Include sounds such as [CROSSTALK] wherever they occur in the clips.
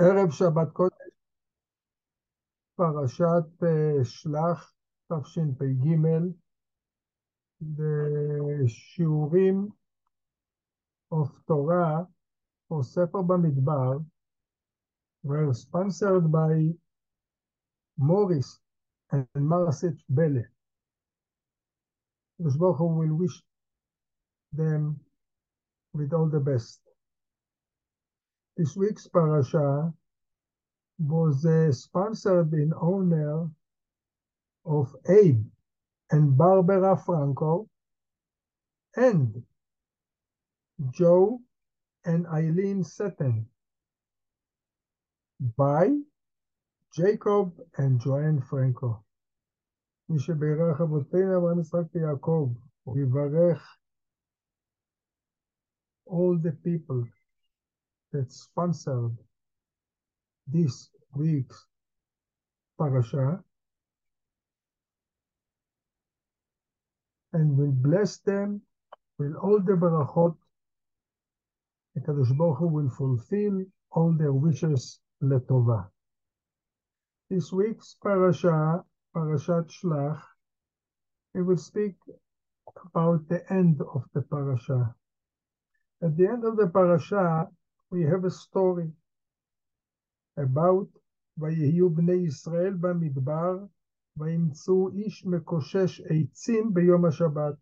ערב שבת קודש, פרשת אה, שלח, תשפ"ג, בשיעורים of Torah for ספר במדבר, were sponsored by Morris and Marset Bele. הקדוש ברוך הוא will wish them with all the best. This week's parasha was uh, sponsored in honor of Abe and Barbara Franco and Joe and Eileen Setten by Jacob and Joanne Franco. מי שבירך אבותינו אברהם יצחק ויעקב, הוא יברך all the people that sponsored this week's parasha and will bless them with all the barachot. HaKadosh Baruch Hu will fulfill all their wishes letovah. This week's parasha, Parashat Shlach, we will speak about the end of the parasha. At the end of the parasha, we have a story about ויהיו בני ישראל במדבר, ish איש מקושש עצים ביום השבת.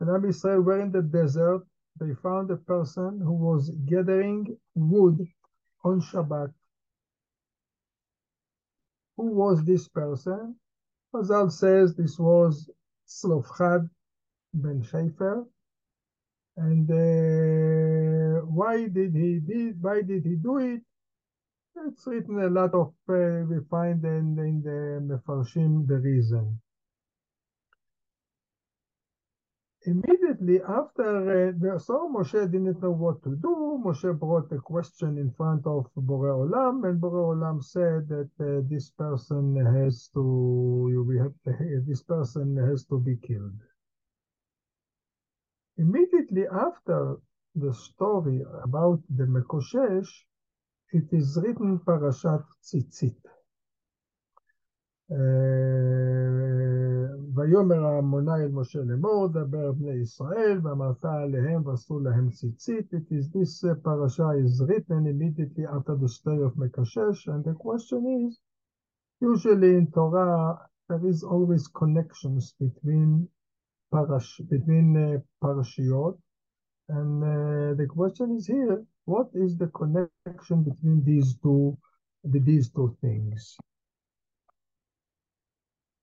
And Am Israel were in the desert, they found a person who was gathering wood on Shabbat. Who was this person? Hazal says this was Tzlofchad ben Shafer, and uh, why did he did why did he do it? It's written a lot of uh, we find in, in the Mefarshim the reason. Immediately after uh, so Moshe didn't know what to do. Moshe brought a question in front of Borei Olam, and Borei Olam said that uh, this person has to we have this person has to be killed. Immediately after the story about the Mekoshesh, it is written Parashat Tzitzit. ויאמר העמוני אל משה לאמור, דבר בני ישראל, ואמרת עליהם ועשו להם ציצית. It is this uh, parasha is written immediately after the story of Mekoshesh, and the question is, usually in Torah, there is always connections between parash between uh, parashiot, and uh, the question is here, what is the connection between these two, these two things?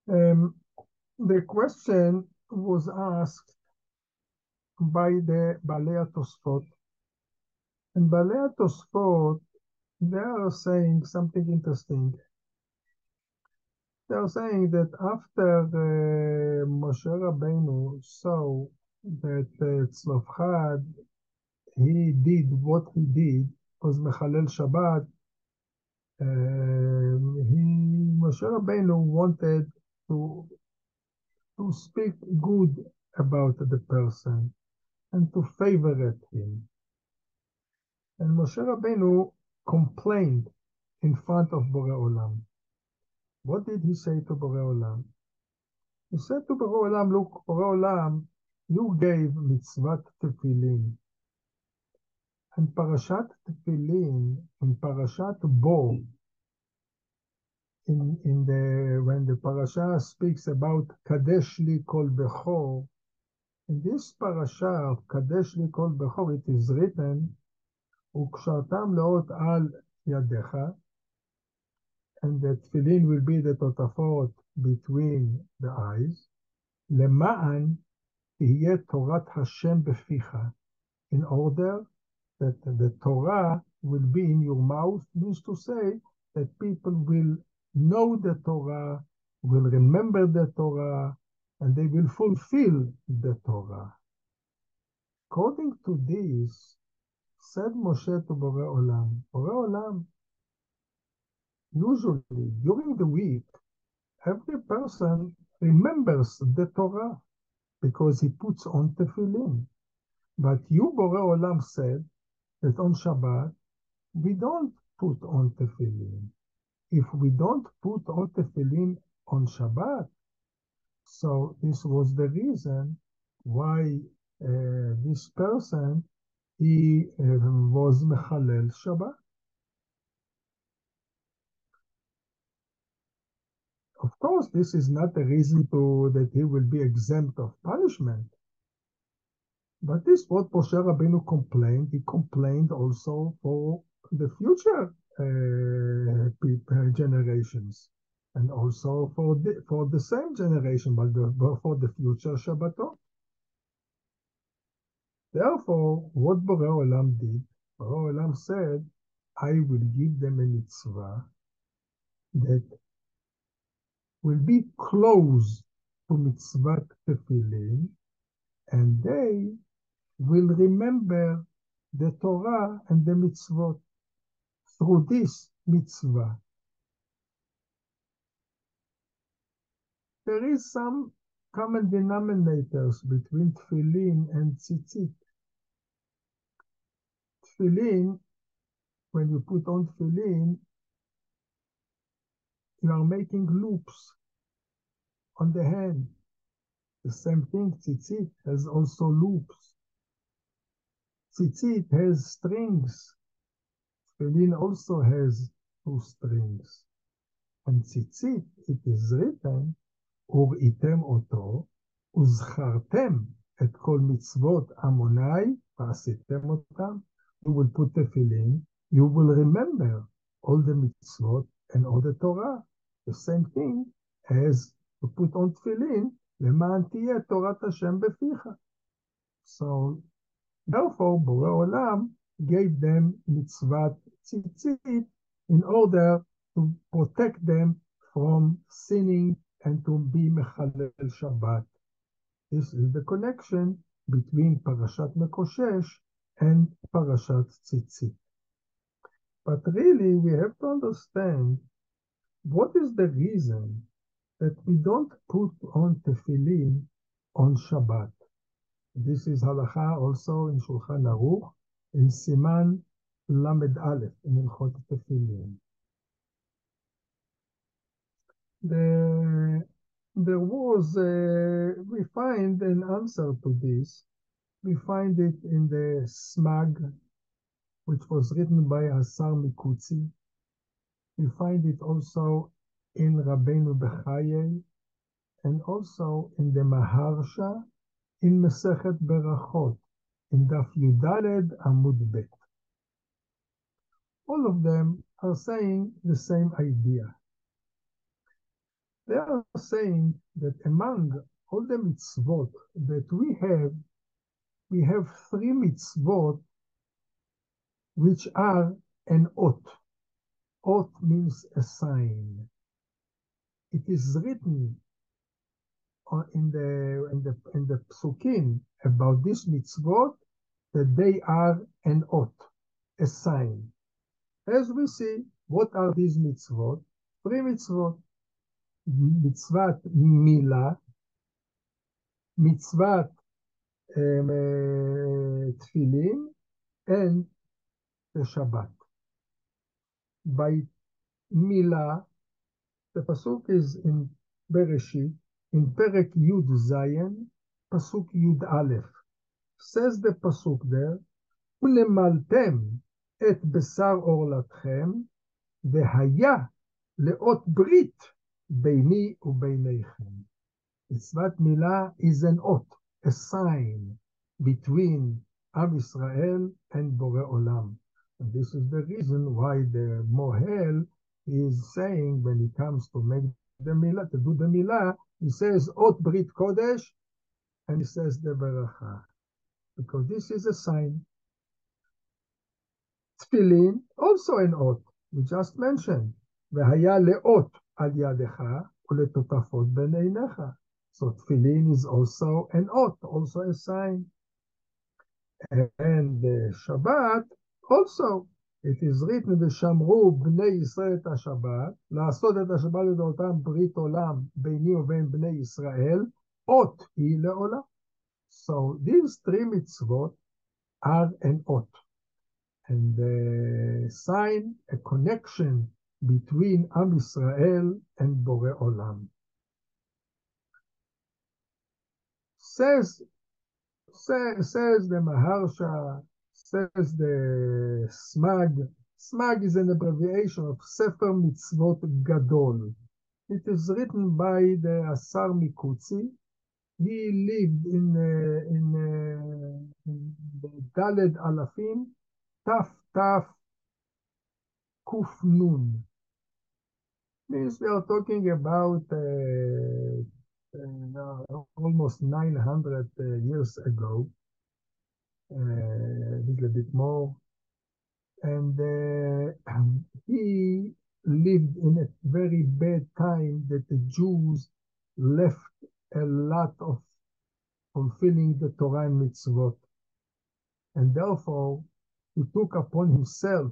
Um, the question was asked by the Balei Tosfot, and Balei Tosfot, they are saying something interesting. They are saying that after uh, Moshe Rabbeinu saw that uh, Tzlofchad, he did what he did, was Mechalel Shabbat, he, Moshe Rabbeinu wanted to, to speak good about the person and to favorite him. And Moshe Rabbeinu complained in front of Borei Olam. What did he say to Borei Olam? He said to Borei Olam, look, Borei Olam, you gave mitzvah tefillin. And Parashat Tefillin, in Parashat Bo, in, in the when the parasha speaks about Kadesh li kol bechor, in this parasha of Kadesh li kol bechor, it is written, וקשרתם לאות על ידיך, and the tefillin will be the totafot between the eyes, למען תהיה תורת השם בפיך, in order that the Torah will be in your mouth, means to say that people will know the Torah, will remember the Torah, and they will fulfill the Torah. According to this, said Moshe to Borei Olam, Borei Olam, usually during the week, every person remembers the Torah because he puts on tefillin. But you, Borei Olam, said that on Shabbat, we don't put on tefillin. If we don't put on tefillin on Shabbat, so this was the reason why uh, this person he uh, was mechalel Shabbat. Of course, this is not a reason to that he will be exempt of punishment. But this what Moshe Rabbeinu complained. He complained also for the future uh, generations, and also for the for the same generation, but the, for the future Shabbatot. Therefore, what Borei Olam did, Borei Olam said, I will give them a mitzvah that will be close to mitzvah tefillin, and they will remember the Torah and the mitzvot through this mitzvah. There is some common denominators between tefillin and tzitzit. Tefillin, when you put on tefillin, you are making loops on the hand. The same thing, tzitzit has also loops. Tzitzit has strings. Tefillin also has two strings. And tzitzit, it is written, וראיתם אותו, וזכרתם את כל מצוות עמוני, ועשיתם אותם. You will put tefillin, you will remember all the mitzvot and all the Torah. The same thing as to put on tefillin, למען תהיה תורת השם בפיך. So Therefore, Borei Olam gave them mitzvah tzitzit in order to protect them from sinning and to be mechalel Shabbat. This is the connection between Parashat Mekoshesh and Parashat Tzitzit. But really, we have to understand what is the reason that we don't put on tefillin on Shabbat. This is halacha also in Shulchan Aruch, in Siman Lamed Aleph, in Ilchot Tefillin. The, there was, we find an answer to this. We find it in the Smag, which was written by Asar Mikutzi. We find it also in Rabbeinu Bechaye, and also in the Maharsha, in Masechet Berachot, in Daf Yudaled Amud Bet. All of them are saying the same idea. They are saying that among all the mitzvot that we have, we have three mitzvot which are an ot. Ot means a sign. It is written in the in the in the psukim about this mitzvot that they are an ot, a sign. As we see, what are these mitzvot? Three mitzvot. Mitzvat mila, mitzvat um, uh, tefillin, and the Shabbat. By mila, the pasuk is in Bereshit, in Perek Yud Zayin, Pasuk Yud Aleph. Says the Pasuk there, ולמלתם את בשר עורלתכם, והיה לאות ברית ביני וביניכם. מצוות מילה is an ot, a sign between Am Israel and Bore Olam. And this is the reason why the Mohel is saying when it comes to make the milah, to do the milah, he says Ot Brit Kodesh, and he says the Beracha. Because this is a sign. Tfilin, also an Ot, we just mentioned. והיה לאות על ידך ולטוטפות בין עיניך. So tefillin is also an ot, also a sign. And the Shabbat also it is written, ושמרו בני ישראל את השבת, לעשות את השבת לדעותם ברית עולם ביני ובין בני ישראל, אות היא לעולם. So these three mitzvot are an ot. and uh, sign a connection between Am Yisrael and Borei Olam. Says, say, says the Maharsha, says the Smag. Smag is an abbreviation of Sefer Mitzvot Gadol. It is written by the Asar Mikutzi. He lived in, uh, in, uh, in the Daled Alafim, Taf Taf Kuf Nun. Means we are talking about uh, uh, almost 900 uh, years ago, a little bit more. And uh, he lived in a very bad time that the Jews left a lot of fulfilling the Torah and mitzvot. And therefore, he took upon himself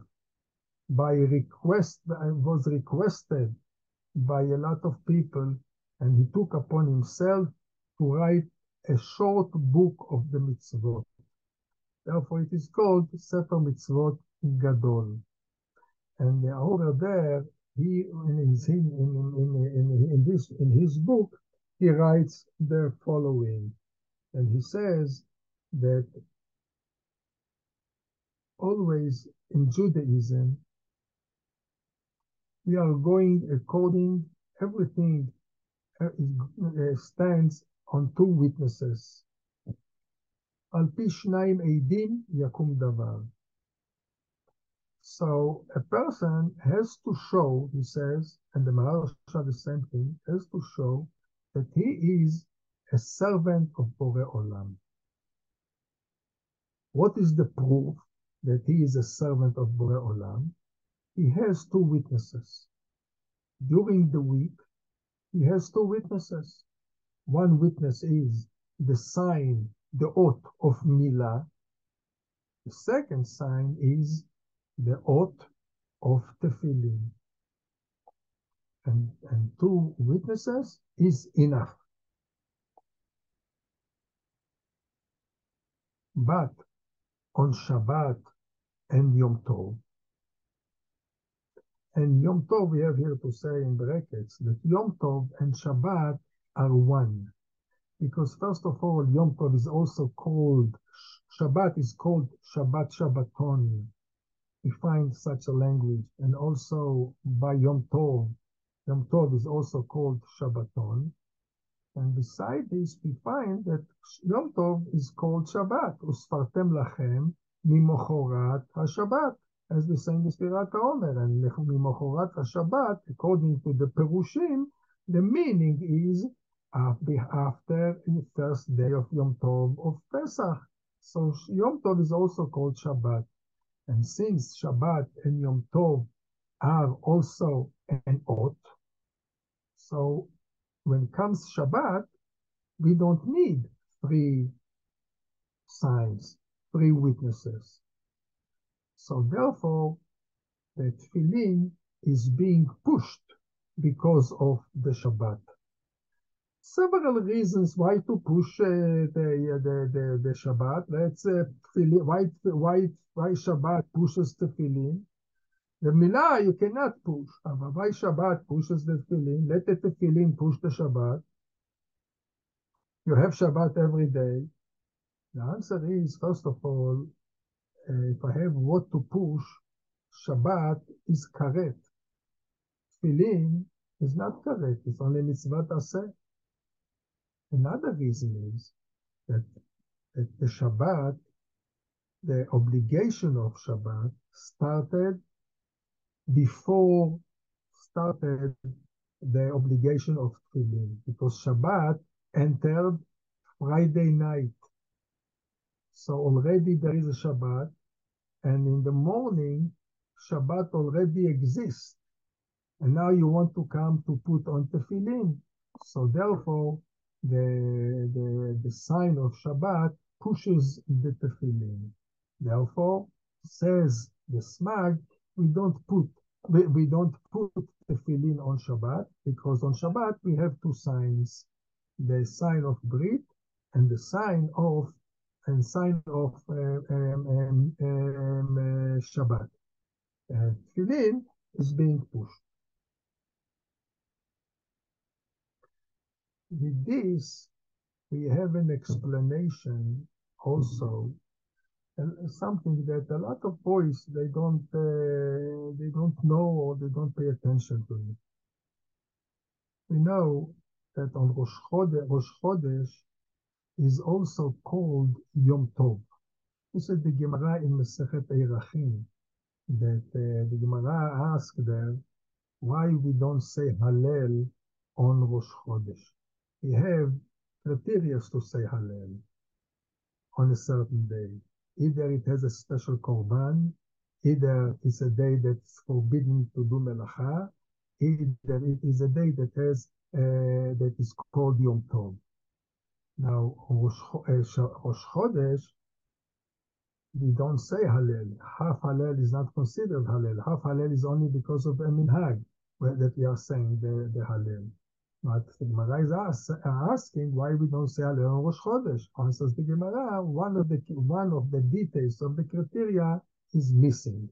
by request, was requested by a lot of people and he took upon himself to write a short book of the mitzvot. Therefore, it is called Sefer Mitzvot Gadol. And over there, he in his in, in, in, in, this in his book he writes the following, and he says that always in Judaism we are going according everything uh, uh, stands on two witnesses. Al pi shnayim eidim yakum davar. So a person has to show, he says, and the Maharsha the same thing, has to show that he is a servant of Borei Olam. What is the proof that he is a servant of Borei Olam? He has two witnesses. During the week, he has two witnesses. One witness is the sign, the oath of Milah. The second sign is the oath of Tefillin. And, and two witnesses is enough. But on Shabbat and Yom Tov, and Yom Tov, we have here to say in brackets that Yom Tov and Shabbat are one. Because first of all, Yom Tov is also called, Shabbat is called Shabbat Shabbaton. We find such a language. And also by Yom Tov, Yom Tov is also called Shabbaton. And beside this, we find that Yom Tov is called Shabbat. Usfartem lachem mimochorat ha-Shabbat as we say in the Sfirat HaOmer, and Mimochorat HaShabbat, according to the Perushim, the meaning is after the first day of Yom Tov of Pesach. So Yom Tov is also called Shabbat. And since Shabbat and Yom Tov are also an oath, so when comes Shabbat, we don't need three signs, three witnesses. So therefore, the tefillin is being pushed because of the Shabbat. Several reasons why to push uh, the, the, the, the Shabbat. Let's uh, why, why, why Shabbat pushes the tefillin. The Milah you cannot push. But why Shabbat pushes the tefillin? Let the tefillin push the Shabbat. You have Shabbat every day. The answer is, first of all, uh, if I have what to push, Shabbat is karet. Tefillin is not karet, it's only mitzvah aseh. Another reason is that, that the Shabbat, the obligation of Shabbat started before started the obligation of Tefillin, because Shabbat entered Friday night. So already there is a Shabbat, and in the morning, Shabbat already exists. And now you want to come to put on tefillin. So therefore, the, the, the sign of Shabbat pushes the tefillin. Therefore, says the smag, we don't put we, we don't put tefillin on Shabbat because on Shabbat we have two signs: the sign of Brit and the sign of and sign of um, um, um, uh, Shabbat. Uh, tefillin is being pushed. With this, we have an explanation also, and something that a lot of boys they don't uh, they don't know or they don't pay attention to it. We know that on Rosh Chodesh, Rosh Chodesh is also called Yom Tov. This is the Gemara in Masechet Eirachim that uh, the Gemara asked there why we don't say Hallel on Rosh Chodesh. We have criteria to say Hallel on a certain day. Either it has a special korban, either it's a day that's forbidden to do melacha, either it is a day that has uh, that is called Yom Tov. Now, Rosh, uh, Chodesh, we don't say Hallel. Half Hallel is not considered Hallel. Half Hallel is only because of a minhag that we are saying the, the Hallel. But the Gemara is ask, asking why we don't say Hallel on Rosh Chodesh. Answers the Gemara, one of the one of the details of the criteria is missing.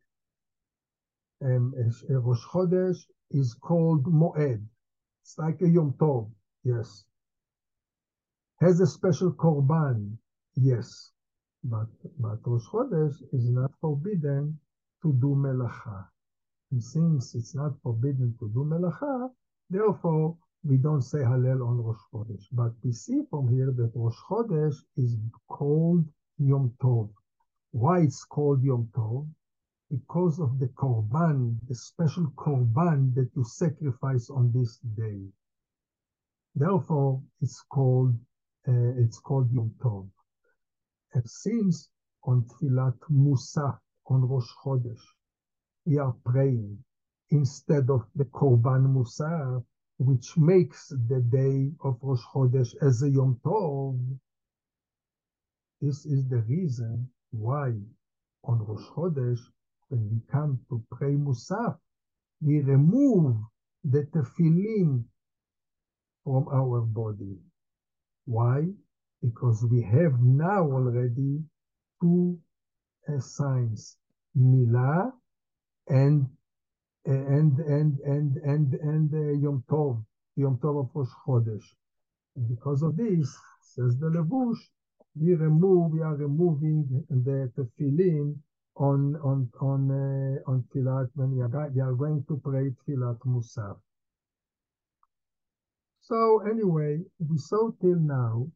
Um, Rosh Chodesh is called Moed. It's like a Yom Tov, yes. Has a special korban, yes. But, but Rosh Chodesh is not forbidden to do melacha. And since it's not forbidden to do melacha, therefore we don't say Hallel on Rosh Chodesh. But we see from here that Rosh Chodesh is called Yom Tov. Why it's called Yom Tov? Because of the korban, the special korban that you sacrifice on this day. Therefore, it's called uh, it's called Yom Tov. It seems on Tfilat Musaf on Rosh Chodesh, we are praying instead of the Korban Musaf, which makes the day of Rosh Chodesh as a Yom Tov. This is the reason why on Rosh Chodesh, when we come to pray Musaf, we remove the tefillin from our body. Why? Because we have now already two uh, signs, Milah and and and and and and uh, Yom Tov, Yom Tov of Rosh Chodesh. And because of this, says the Levush, we remove, we are removing the tefillin on on on uh, on Tfilat when we are, we are going to pray Tfilat Musaf. So anyway, we saw till now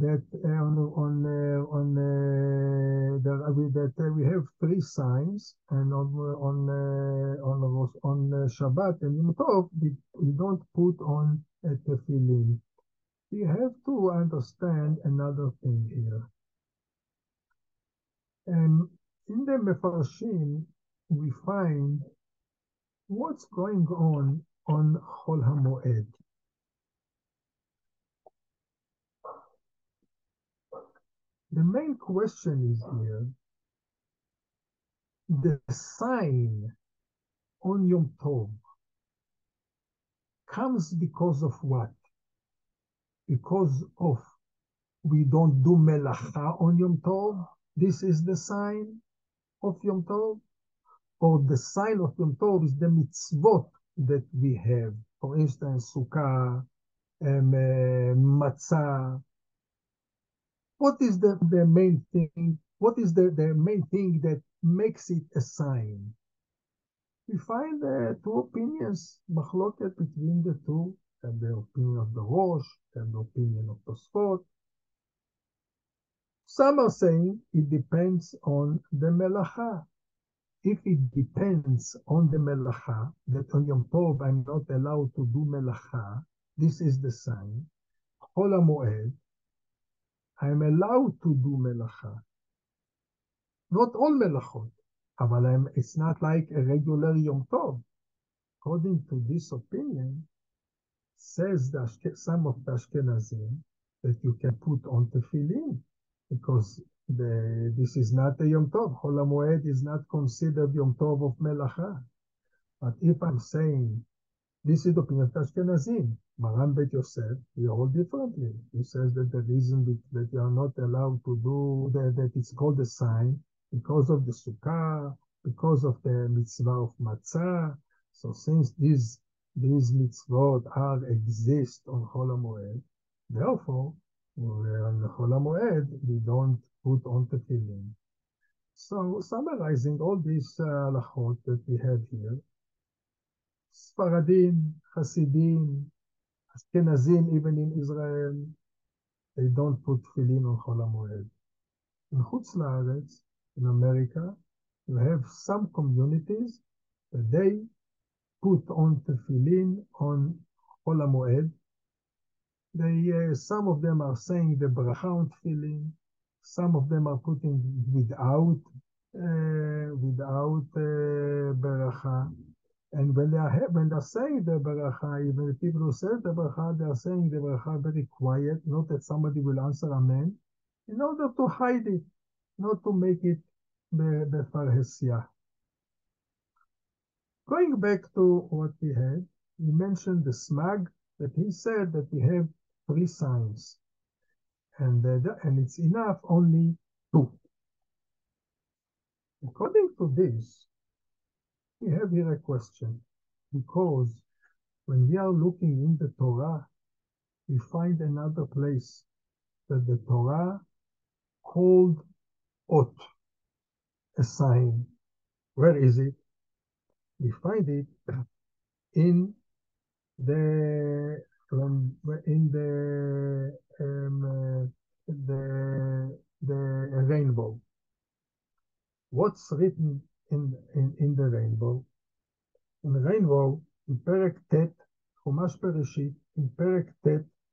that uh, on on uh, on uh, that uh, we have three signs, and on on on on Shabbat and Yom Tov we, we don't put on a tefillin. We have to understand another thing here. And in the Mefarshim, we find what's going on on Chol HaMoed. The main question is here, the sign on Yom Tov comes because of what? Because of we don't do melacha on Yom Tov. This is the sign of Yom Tov. Or the sign of Yom Tov is the mitzvot that we have. For instance, sukkah, um, matzah, what is the, the main thing? What is the, the main thing that makes it a sign? We find uh, two opinions, machloket between the two, and the opinion of the Rosh and the opinion of the Tosfot. Some are saying it depends on the melacha. If it depends on the melacha, that on Yom Tov I'm not allowed to do melacha, this is the sign. Chol Moed, I'm allowed to do melacha. Not all melachot, but I'm, it's not like a regular Yom Tov. According to this opinion, says the, some of the Ashkenazim that you can put on tefillin because the, this is not a Yom Tov. Chol is not considered Yom Tov of Melacha. But if I'm saying this is the opinion of Ashkenazim, Maran Bet Yosef, he hold differently. He says that the reason that you are not allowed to do that, that it's called a sign because of the sukkah, because of the mitzvah of matzah. So since these these mitzvot are exist on Chol therefore on Chol we don't put on the tefillin. So summarizing all these uh, that we have here, Sfaradim, Hasidim, Ashkenazim, even in Israel, they don't put tefillin on Chol HaMoed. In Chutz La'aretz, in America, you have some communities that they put on tefillin on Chol HaMoed. They, uh, some of them are saying the bracha on tefillin. Some of them are putting without uh, without uh, bracha. And when they are when they're saying the bracha, even the people who say the bracha, they are saying the bracha very quiet, not that somebody will answer amen, in order to hide it, not to make it befarhesia. Going back to what we had, we mentioned the smag, that he said that we have three signs, and and it's enough only two. According to this, we have here a question, because when we are looking in the Torah, we find another place that the Torah called Ot, a sign. Where is it? We find it [CLEARS THROAT] in the from in the um, uh, the the rainbow. What's written in, in, in the rainbow? In the rainbow, in פרק ט', חומש בראשית, in פרק ט',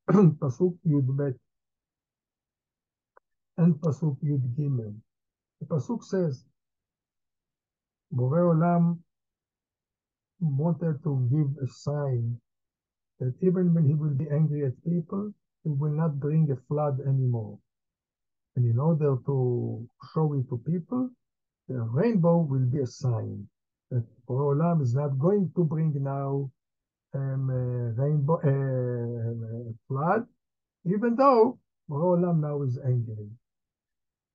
[CLEARS THROAT] פסוק י"ב and פסוק י"ג. The pasuk says, Bore Olam wanted to give a sign that even when he will be angry at people, he will not bring a flood anymore. And in order to show it to people, the rainbow will be a sign that Bore Olam is not going to bring now um, a rainbow uh, a flood, even though Bore Olam now is angry.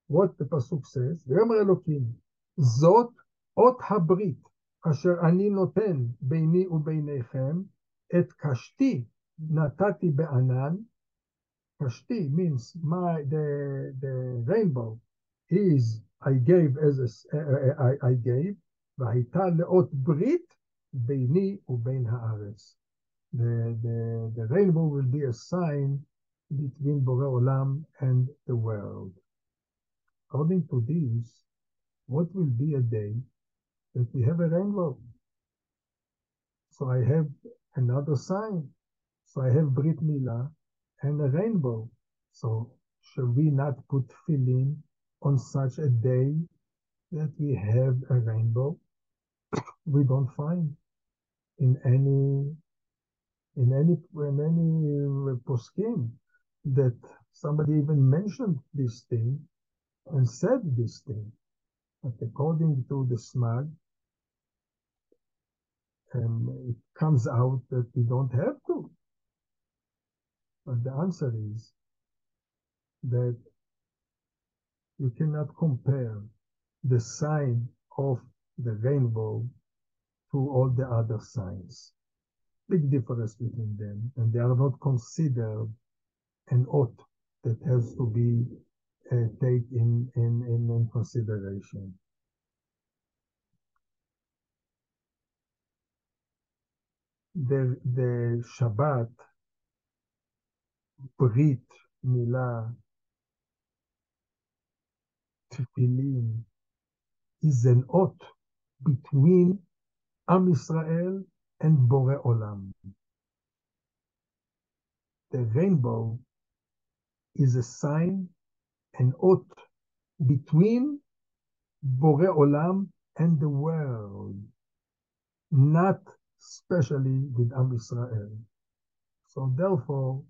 What the pasuk says, ויאמר אלוקים, זאת אות הברית אשר אני נותן ביני וביניכם, את קשתי נתתי בענן. קשתי means my, the, the rainbow is I gave as a, eh, eh, eh, I, I gave, והייתה לאות ברית ביני ובין הארץ. The, the, the rainbow will be a sign between Bore Olam and the world. According to this, what will be a day that we have a rainbow? So I have another sign. So I have Brit Milah and a rainbow. So shall we not put tefillin? On such a day that we have a rainbow? we don't find in any in any in any poskim that somebody even mentioned this thing and said this thing. But according to the smag, um, it comes out that we don't have to. But the answer is that you cannot compare the sign of the rainbow to all the other signs. Big difference between them, and they are not considered an oath that has to be uh, take in, in, in, in consideration. The, the Shabbat, Brit, Milah, Tefillin, is an oath between Am Israel and Bore Olam. The rainbow is a sign an oath between Bore Olam and the world, not specially with Am Israel. So therefore,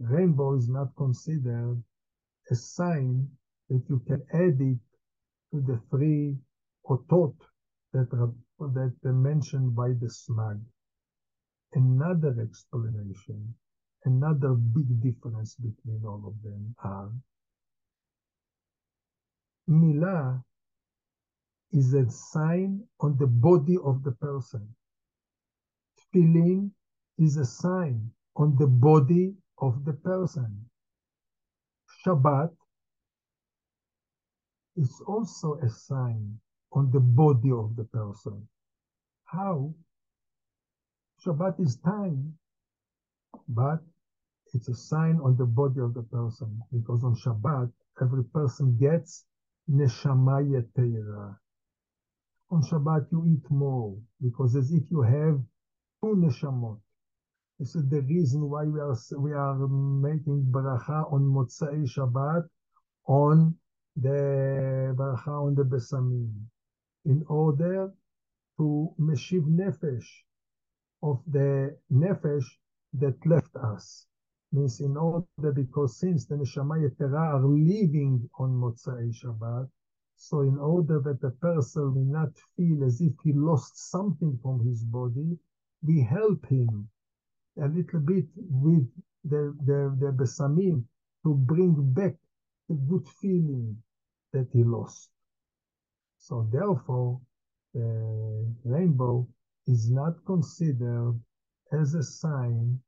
rainbow is not considered a sign that you can add it to the three otot that are, that are mentioned by the smag. another explanation, another big difference between all of them are Milah is a sign on the body of the person. Tefillin is a sign on the body of the person. Shabbat is also a sign on the body of the person. How? Shabbat is time, but it's a sign on the body of the person because on Shabbat every person gets neshama yetera. On Shabbat you eat more because as if you have two neshamot. This is the reason why we are we are making bracha on Motzai Shabbat on the bracha on the besamim in order to meshiv nefesh of the nefesh that left us. Means in order because since the neshama yetera are living on Motzai Shabbat, so in order that the person will not feel as if he lost something from his body, we help him a little bit with the, the, the besamim to bring back the good feeling that he lost. So therefore, the rainbow is not considered as a sign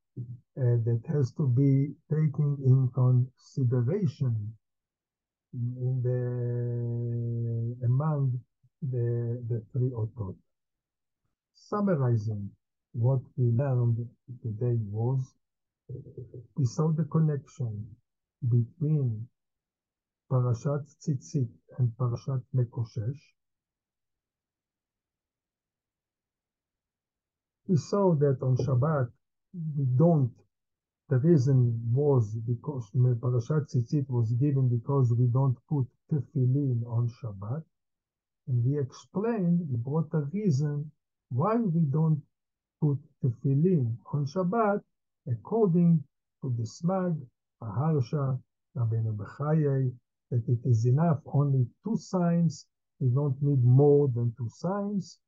uh, that has to be taken in consideration in the among the the three otot. Summarizing what we learned today was we saw the connection between Parashat Tzitzit and Parashat Mekoshesh. We saw that on Shabbat we don't the reason was because Parashat Tzitzit was given because we don't put tefillin on Shabbat. And we explained, we brought a reason why we don't put tefillin on Shabbat according to the Smag, Maharsha, Rabbeinu Bechaye, that it is enough only two signs. We don't need more than two signs.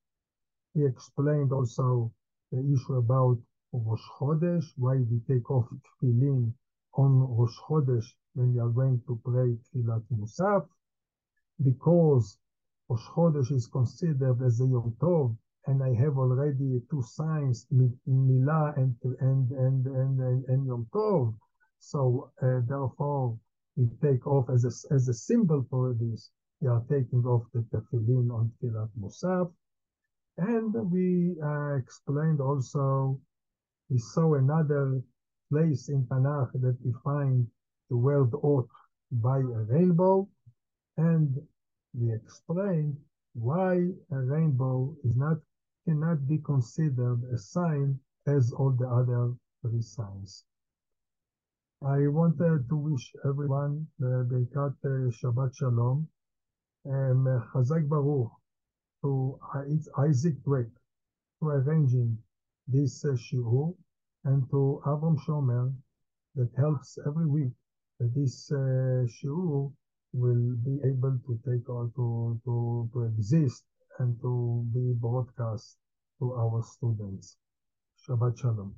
We explained also the issue about Rosh Chodesh, why we take off tefillin on Rosh Chodesh when we are going to pray Tfilat Musaf, because Rosh Chodesh is considered as a Yom Tov, and I have already two signs, Milah and, and, and, and, and, and Yom Tov. So uh, therefore, we take off as a, as a symbol for this. We are taking off the tefillin on Tfilat Musaf. And we uh, explained also we saw another place in Tanakh that we find the word Ot by a rainbow, and we explained why a rainbow is not cannot be considered a sign as all the other three signs. I wanted to wish everyone ברכת Shabbat Shalom, חזק ברוך to Isaac Drake for arranging this uh, shiur and to Avram Shomer that helps every week that this uh, shiur will be able to take on to, to, to exist and to be broadcast to our students. Shabbat Shalom.